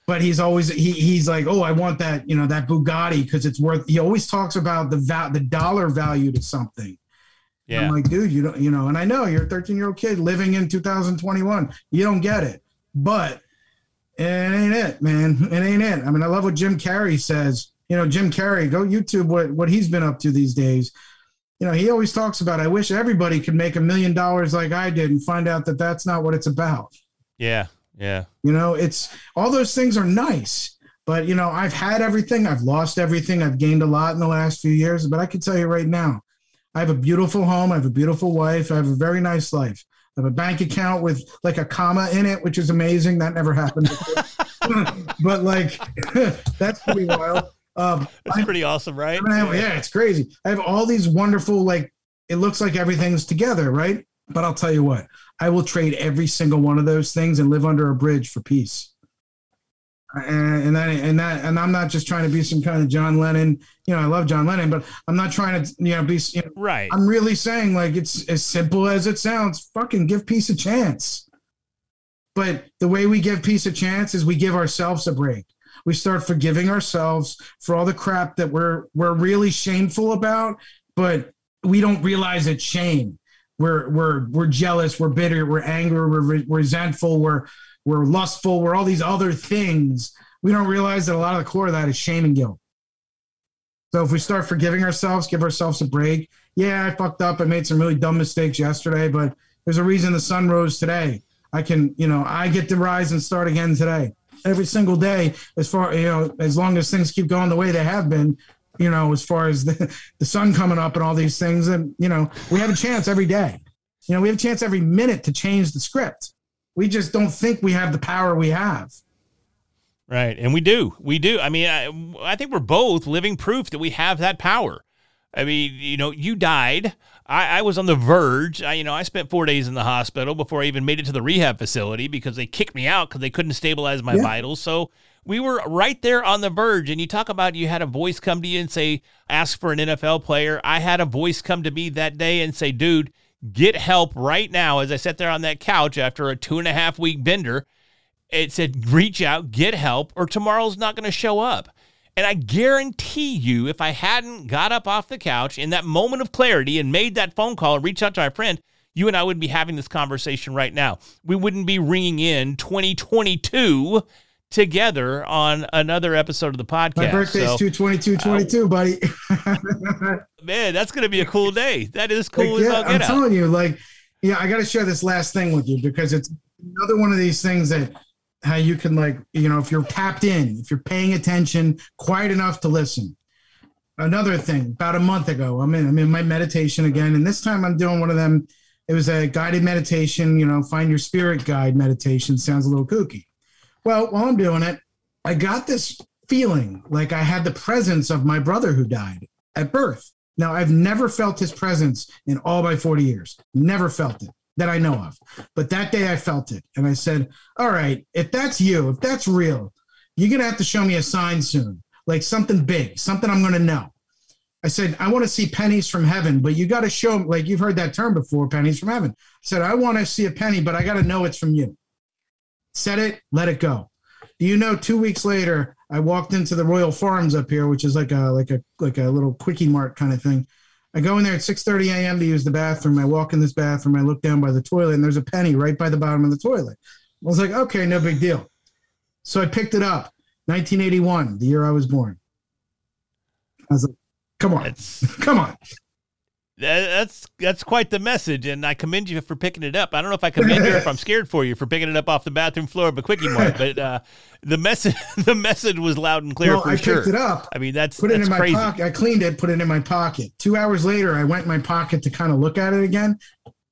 but he's always he he's like, oh, I want that you know that Bugatti because it's worth. He always talks about the va- the dollar value to something. Yeah, I'm like, dude, you don't you know, and I know you're a 13 year old kid living in 2021. You don't get it, but it ain't it, man. It ain't it. I mean, I love what Jim Carrey says. You know, Jim Carrey, go YouTube what what he's been up to these days you know, he always talks about, I wish everybody could make a million dollars like I did and find out that that's not what it's about. Yeah. Yeah. You know, it's all those things are nice, but you know, I've had everything, I've lost everything, I've gained a lot in the last few years, but I can tell you right now, I have a beautiful home, I have a beautiful wife, I have a very nice life. I have a bank account with like a comma in it, which is amazing. That never happened but like that's pretty wild. Um, That's I, pretty awesome, right? Have, yeah, it's crazy. I have all these wonderful, like, it looks like everything's together, right? But I'll tell you what, I will trade every single one of those things and live under a bridge for peace. And, and that and that and I'm not just trying to be some kind of John Lennon. You know, I love John Lennon, but I'm not trying to you know be you know, right. I'm really saying like it's as simple as it sounds. Fucking give peace a chance. But the way we give peace a chance is we give ourselves a break we start forgiving ourselves for all the crap that we're we're really shameful about, but we don't realize it's shame. We're we're we're jealous, we're bitter, we're angry, we're re- resentful, we're we're lustful, we're all these other things. We don't realize that a lot of the core of that is shame and guilt. So if we start forgiving ourselves, give ourselves a break. Yeah, I fucked up. I made some really dumb mistakes yesterday, but there's a reason the sun rose today. I can, you know, I get to rise and start again today. Every single day, as far you know, as long as things keep going the way they have been, you know, as far as the, the sun coming up and all these things, and you know, we have a chance every day. You know, we have a chance every minute to change the script. We just don't think we have the power we have. Right. And we do. We do. I mean, I, I think we're both living proof that we have that power. I mean, you know, you died. I, I, was on the verge. I, you know, I spent four days in the hospital before I even made it to the rehab facility because they kicked me out because they couldn't stabilize my yeah. vitals. So we were right there on the verge. And you talk about you had a voice come to you and say, ask for an NFL player. I had a voice come to me that day and say, dude, get help right now. As I sat there on that couch after a two and a half week bender, it said, reach out, get help, or tomorrow's not going to show up. And I guarantee you, if I hadn't got up off the couch in that moment of clarity and made that phone call and reached out to my friend, you and I would be having this conversation right now. We wouldn't be ringing in 2022 together on another episode of the podcast. My birthday's so, 22222, uh, buddy. man, that's going to be a cool day. That is cool. Like, yeah, I'm out. telling you, like, yeah, I got to share this last thing with you because it's another one of these things that how you can like you know if you're tapped in if you're paying attention quiet enough to listen. Another thing about a month ago i'm in i'm in my meditation again and this time i'm doing one of them. It was a guided meditation you know find your spirit guide meditation. Sounds a little kooky. Well while i'm doing it i got this feeling like i had the presence of my brother who died at birth. Now i've never felt his presence in all my 40 years. Never felt it that I know of. But that day I felt it. And I said, All right, if that's you, if that's real, you're going to have to show me a sign soon, like something big, something I'm going to know. I said, I want to see pennies from heaven, but you got to show, like you've heard that term before, pennies from heaven. I said, I want to see a penny, but I got to know it's from you. Said it, let it go. Do you know two weeks later, I walked into the Royal Farms up here, which is like a like a like a little quickie mart kind of thing. I go in there at 6:30 a.m. to use the bathroom. I walk in this bathroom. I look down by the toilet, and there's a penny right by the bottom of the toilet. I was like, okay, no big deal. So I picked it up. 1981, the year I was born. I was like, come on, come on that's that's quite the message, and I commend you for picking it up. I don't know if I commend you if I'm scared for you for picking it up off the bathroom floor of a quickie mart, but uh, the message the message was loud and clear. Well, I sure. picked it up. I mean, that's put it that's in my crazy. pocket. I cleaned it, put it in my pocket. Two hours later, I went in my pocket to kind of look at it again.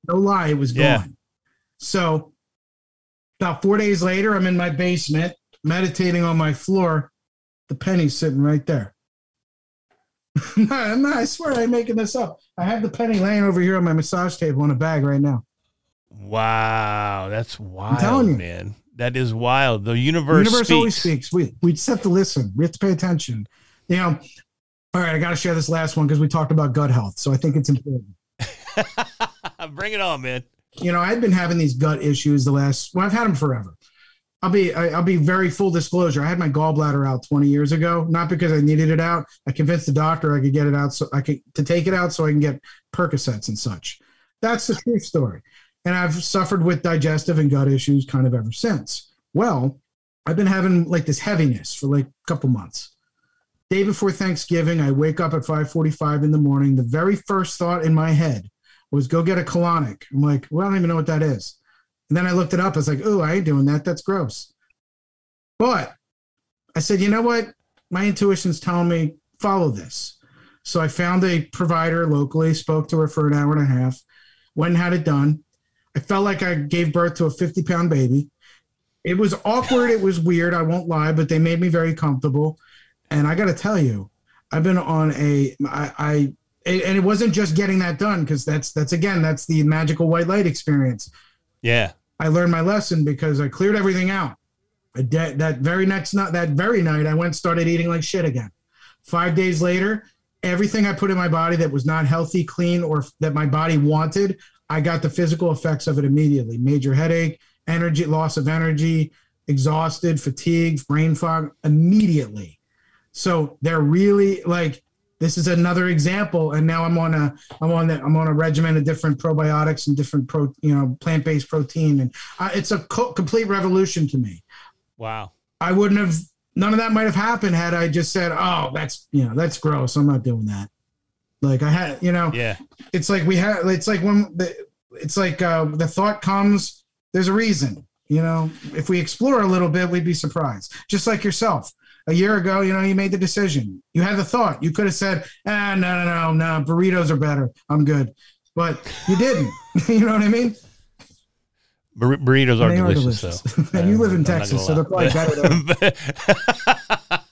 No lie, it was yeah. gone. So about four days later, I'm in my basement meditating on my floor. The penny's sitting right there. I swear I'm making this up. I have the penny laying over here on my massage table in a bag right now. Wow, that's wild, I'm telling you. man. That is wild. The universe, the universe speaks. always speaks. We we just have to listen. We have to pay attention. You know. All right, I got to share this last one because we talked about gut health, so I think it's important. Bring it on, man. You know, I've been having these gut issues the last. Well, I've had them forever. I'll be I, will be very full disclosure. I had my gallbladder out 20 years ago, not because I needed it out. I convinced the doctor I could get it out so I could to take it out so I can get Percocets and such. That's the true story. And I've suffered with digestive and gut issues kind of ever since. Well, I've been having like this heaviness for like a couple months. Day before Thanksgiving, I wake up at 5:45 in the morning. The very first thought in my head was go get a colonic. I'm like, well, I don't even know what that is. And then I looked it up. I was like, oh, I ain't doing that. That's gross. But I said, you know what? My intuition's telling me follow this. So I found a provider locally, spoke to her for an hour and a half, went and had it done. I felt like I gave birth to a 50 pound baby. It was awkward. it was weird. I won't lie, but they made me very comfortable. And I got to tell you, I've been on a, I, I and it wasn't just getting that done because that's that's again that's the magical white light experience. Yeah. I learned my lesson because I cleared everything out. De- that very next night, that very night, I went started eating like shit again. Five days later, everything I put in my body that was not healthy, clean, or that my body wanted, I got the physical effects of it immediately. Major headache, energy, loss of energy, exhausted, fatigued, brain fog immediately. So they're really like this is another example and now i'm on a i'm on the, i'm on a regimen of different probiotics and different pro you know plant-based protein and uh, it's a co- complete revolution to me. Wow. I wouldn't have none of that might have happened had i just said oh that's you know that's gross. I'm not doing that. Like i had you know yeah. it's like we have it's like when the it's like uh the thought comes there's a reason you know? If we explore a little bit we'd be surprised. Just like yourself a year ago, you know, you made the decision. You had the thought. You could have said, ah, no, no, no, no, burritos are better. I'm good. But you didn't. you know what I mean? Bur- burritos are delicious, delicious. and you live in Texas, so they're probably better.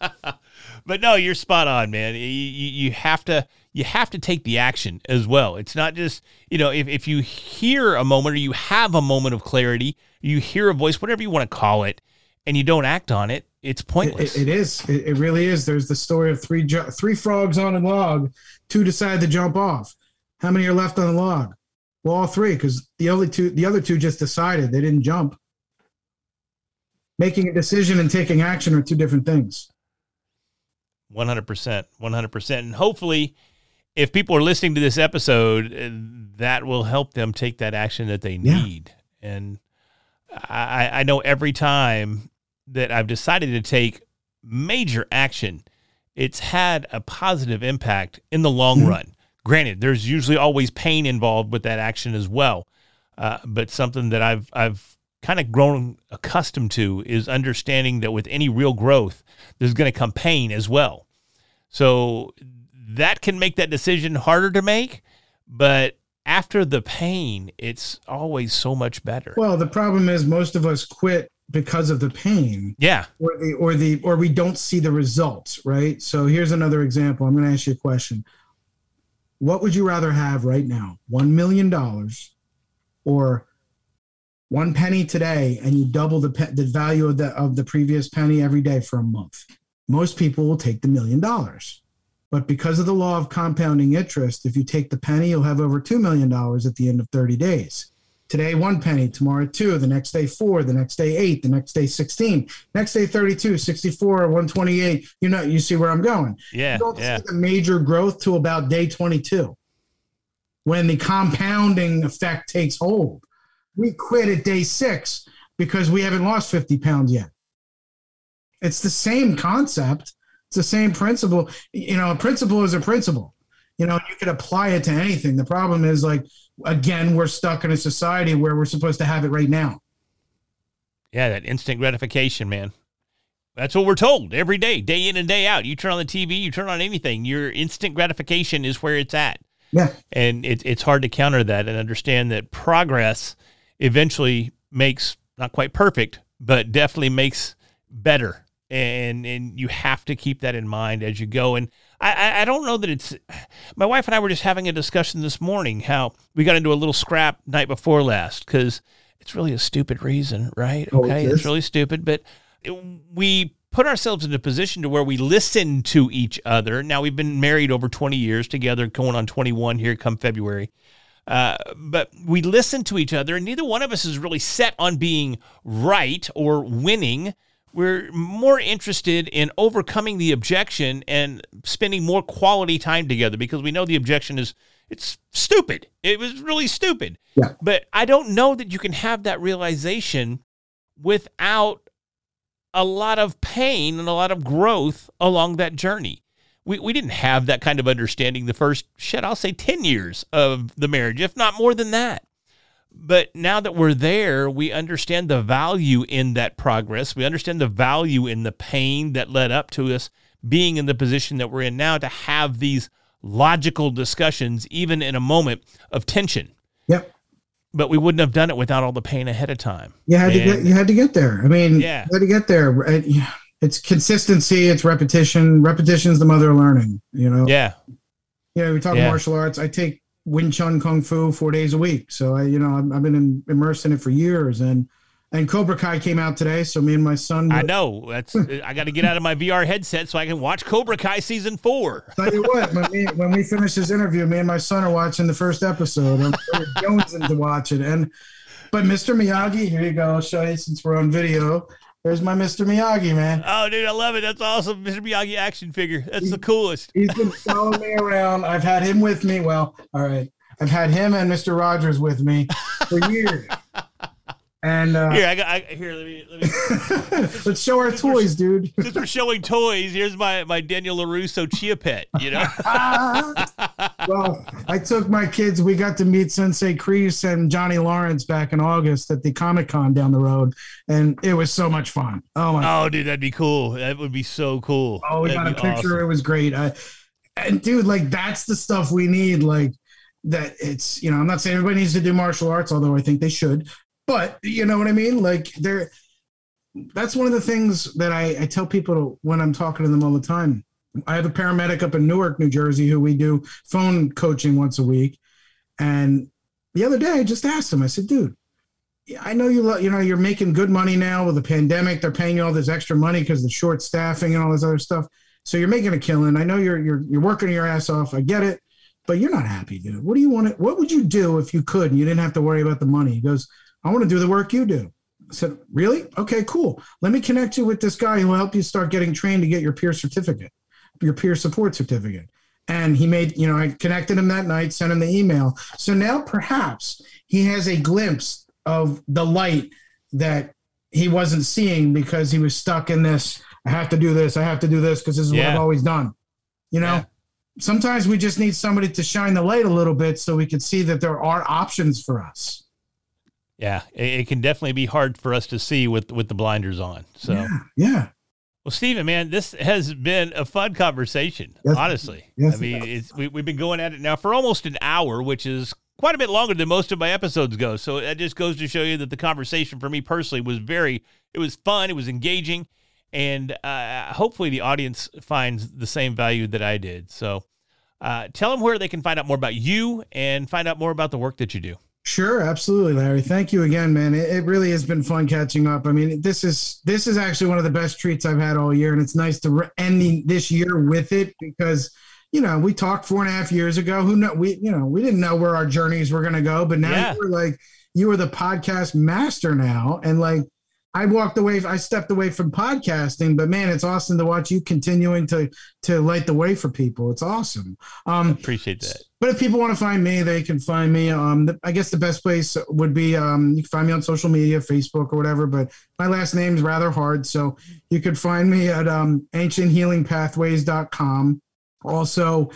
but no, you're spot on, man. You, you, you have to you have to take the action as well. It's not just you know if if you hear a moment or you have a moment of clarity, you hear a voice, whatever you want to call it, and you don't act on it, it's pointless. it, it is. It, it, really is. There's the story of three ju- three frogs on a log. Two decide to jump off. How many are left on the log? Well, all three, because the only two, the other two just decided they didn't jump. Making a decision and taking action are two different things. One hundred percent, one hundred percent, and hopefully, if people are listening to this episode, uh, that will help them take that action that they need. Yeah. And I, I know every time that I've decided to take major action, it's had a positive impact in the long mm-hmm. run. Granted, there's usually always pain involved with that action as well, uh, but something that I've I've kind of grown accustomed to is understanding that with any real growth, there's going to come pain as well. So that can make that decision harder to make, but after the pain, it's always so much better. Well, the problem is most of us quit because of the pain. Yeah. Or the or the or we don't see the results, right? So here's another example. I'm going to ask you a question. What would you rather have right now? 1 million dollars or one penny today and you double the pe- the value of the of the previous penny every day for a month. Most people will take the million dollars. But because of the law of compounding interest, if you take the penny, you'll have over $2 million at the end of 30 days. Today, one penny, tomorrow, two, the next day, four, the next day, eight, the next day, 16, next day, 32, 64, 128. You know, you see where I'm going. Yeah. You don't yeah. see the major growth to about day 22 when the compounding effect takes hold. We quit at day six because we haven't lost 50 pounds yet. It's the same concept, it's the same principle. You know, a principle is a principle. You know, you could apply it to anything. The problem is like again, we're stuck in a society where we're supposed to have it right now. Yeah, that instant gratification, man. That's what we're told every day, day in and day out. You turn on the TV, you turn on anything, your instant gratification is where it's at. Yeah. And it, it's hard to counter that and understand that progress eventually makes not quite perfect, but definitely makes better. And and you have to keep that in mind as you go. And I, I don't know that it's. My wife and I were just having a discussion this morning how we got into a little scrap night before last because it's really a stupid reason, right? Oh, okay, it's really stupid, but it, we put ourselves in a position to where we listen to each other. Now we've been married over 20 years together, going on 21 here come February. Uh, but we listen to each other, and neither one of us is really set on being right or winning we're more interested in overcoming the objection and spending more quality time together because we know the objection is it's stupid. It was really stupid. Yeah. But I don't know that you can have that realization without a lot of pain and a lot of growth along that journey. We, we didn't have that kind of understanding the first, shit, I'll say 10 years of the marriage, if not more than that. But now that we're there, we understand the value in that progress. We understand the value in the pain that led up to us being in the position that we're in now to have these logical discussions, even in a moment of tension. Yep. But we wouldn't have done it without all the pain ahead of time. You had and, to get. You had to get there. I mean, yeah. you had to get there. It's consistency. It's repetition. Repetition is the mother of learning. You know. Yeah. You know, we talk yeah. martial arts. I take Wing Chun Kung Fu four days a week. So I, you know, I've, I've been in, immersed in it for years. And and Cobra Kai came out today, so me and my son. I know that's. Uh, I got to get out of my VR headset so I can watch Cobra Kai season four. Tell you what, when we when we finish this interview, me and my son are watching the first episode. I'm jonesing to watch it. And but Mr. Miyagi, here you go. I'll show you since we're on video. There's my Mr. Miyagi, man. Oh, dude, I love it. That's awesome. Mr. Miyagi action figure. That's the coolest. He's been following me around. I've had him with me. Well, all right. I've had him and Mr. Rogers with me for years. And uh, here, I got I, here. Let me let me. let's show our toys, dude. Since we're showing toys, here's my my Daniel LaRusso Chia pet. You know. well, I took my kids. We got to meet Sensei Kreese and Johnny Lawrence back in August at the Comic Con down the road, and it was so much fun. Oh my! Oh, dude, that'd be cool. That would be so cool. Oh, we that'd got a picture. Awesome. It was great. I, and dude, like that's the stuff we need. Like that. It's you know, I'm not saying everybody needs to do martial arts, although I think they should but you know what I mean? Like there that's one of the things that I, I tell people when I'm talking to them all the time. I have a paramedic up in Newark, New Jersey, who we do phone coaching once a week. And the other day, I just asked him. I said, "Dude, I know you you know you're making good money now with the pandemic. They're paying you all this extra money because of the short staffing and all this other stuff. So you're making a killing. I know you're you're you're working your ass off. I get it, but you're not happy, dude. What do you want to? What would you do if you could and you didn't have to worry about the money?" He goes, I want to do the work you do. I said, Really? Okay, cool. Let me connect you with this guy who will help you start getting trained to get your peer certificate, your peer support certificate. And he made, you know, I connected him that night, sent him the email. So now perhaps he has a glimpse of the light that he wasn't seeing because he was stuck in this. I have to do this. I have to do this because this is yeah. what I've always done. You know, yeah. sometimes we just need somebody to shine the light a little bit so we can see that there are options for us. Yeah, it, it, can definitely be hard for us to see with with the blinders on. So yeah, yeah. Well, Stephen, man, this has been a fun conversation. Yes, honestly, yes, I mean, it's, we, we've been going at it now for almost an hour, which is quite a bit longer than most of my episodes go. So that just goes to show you that the conversation for me personally was very, it was fun, it was engaging, and uh, hopefully the audience finds the same value that I did. So uh, tell them where they can find out more about you and find out more about the work that you do. Sure, absolutely, Larry. Thank you again, man. It, it, really has been fun catching up. I mean, this is this is actually one of the best treats I've had all year, and it's nice to re- end the, this year with it because you know we talked four and a half years ago. Who know we you know we didn't know where our journeys were going to go, but now yeah. you're like you are the podcast master now, and like I walked away. I stepped away from podcasting, but man, it's awesome to watch you continuing to to light the way for people. It's awesome. Um, appreciate that. But if people want to find me, they can find me. Um, the, I guess the best place would be um, you can find me on social media, Facebook or whatever. But my last name is rather hard, so you could find me at um, ancienthealingpathways.com. Also,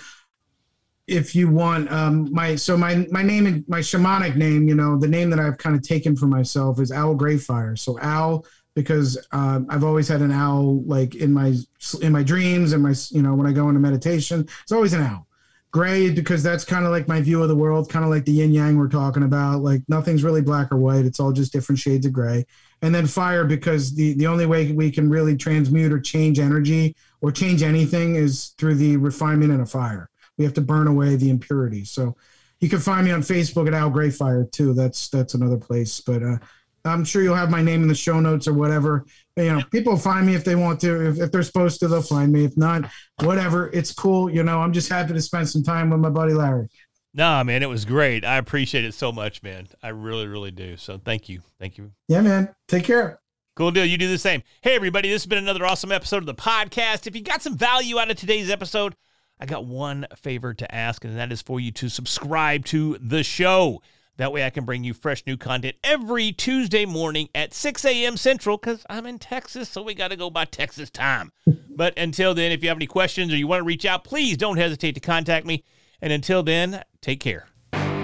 if you want um my so my my name and my shamanic name you know the name that i've kind of taken for myself is owl grayfire so owl because um, i've always had an owl like in my in my dreams and my you know when i go into meditation it's always an owl gray because that's kind of like my view of the world kind of like the yin yang we're talking about like nothing's really black or white it's all just different shades of gray and then fire because the the only way we can really transmute or change energy or change anything is through the refinement in a fire we have to burn away the impurities. So you can find me on Facebook at Owl Grayfire too. That's that's another place. But uh, I'm sure you'll have my name in the show notes or whatever. You know, people find me if they want to. If, if they're supposed to, they'll find me. If not, whatever. It's cool. You know, I'm just happy to spend some time with my buddy Larry. Nah, man, it was great. I appreciate it so much, man. I really, really do. So thank you. Thank you. Yeah, man. Take care. Cool deal. You do the same. Hey, everybody. This has been another awesome episode of the podcast. If you got some value out of today's episode, I got one favor to ask, and that is for you to subscribe to the show. That way I can bring you fresh new content every Tuesday morning at 6 a.m. Central because I'm in Texas, so we got to go by Texas time. but until then, if you have any questions or you want to reach out, please don't hesitate to contact me. And until then, take care.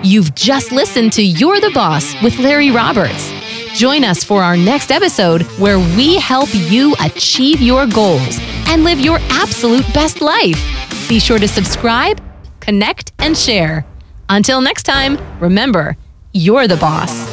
You've just listened to You're the Boss with Larry Roberts. Join us for our next episode where we help you achieve your goals and live your absolute best life. Be sure to subscribe, connect, and share. Until next time, remember, you're the boss.